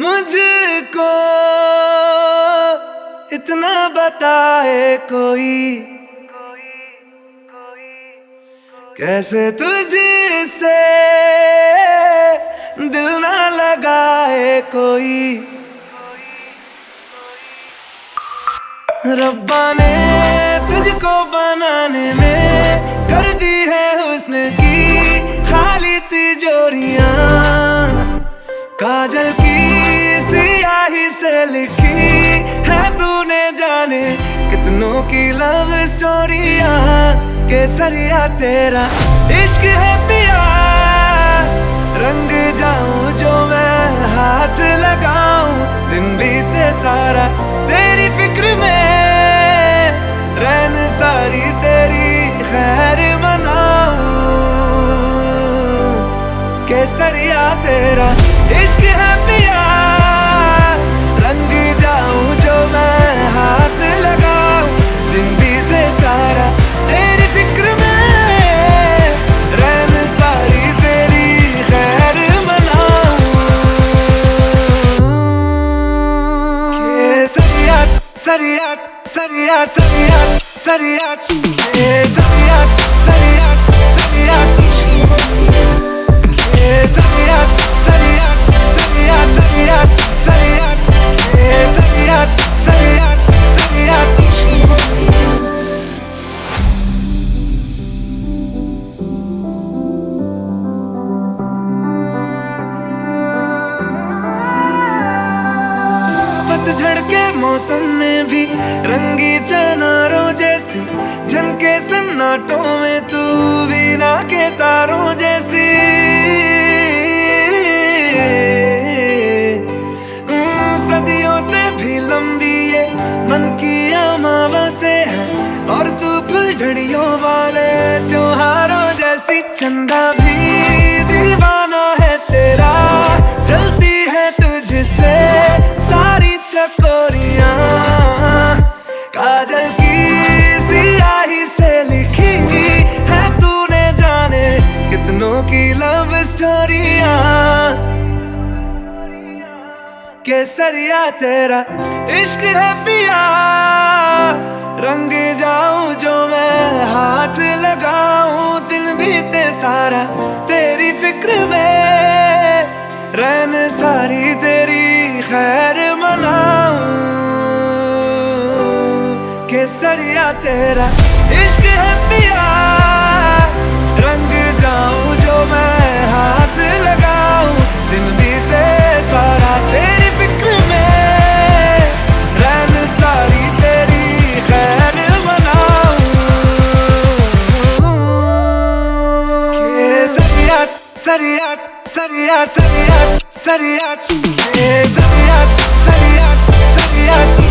مجھ کو اتنا بتائے کوئی۔ کیسے تجھ سے دل نہ لگائے کوئی۔ ربا نے تجھ کو بنانے میں کر دی ہے حسن کی خالی تیجوریاں کاجل کی کتنوں کی لو سٹوریاں کیسریا تیرا عشق ہے پیا رنگ جاؤں جو میں ہاتھ لگاؤں، دن بیتے سارا تیری فکر میں۔ رین ساری تیری خیر مناؤں۔ کیسریا تیرا عشق ہے پیا Sariat, Sariat, Sariat, Sariat, Sariat, Sariat, Sariat, Sariat پتجھڑ کے موسم میں بھی رنگی چناروں جیسی جھنکے سناٹوں میں تو بینا کے تاروں جیسی۔ صدیوں سے بھی لمبی یہ من کی اماوا سے ہے۔ اور تو پھل جھڑیوں والے تیوہاروں جیسی، چندہ بھی کیسریا تیرا عشق ہے پیا۔ رنگ جاؤں جو میں ہاتھ لگاؤں، دن بیتے سارا تیری فکر میں۔ رین ساری تیری خیر مناؤں۔ کیسریا تیرا عشق ہے پیا۔ رنگ جاؤں جو میں Sariat, Sariat, Sariat, Sariat, Sariat, Sariat, Sariat, Sariat, Sariat, Sariat.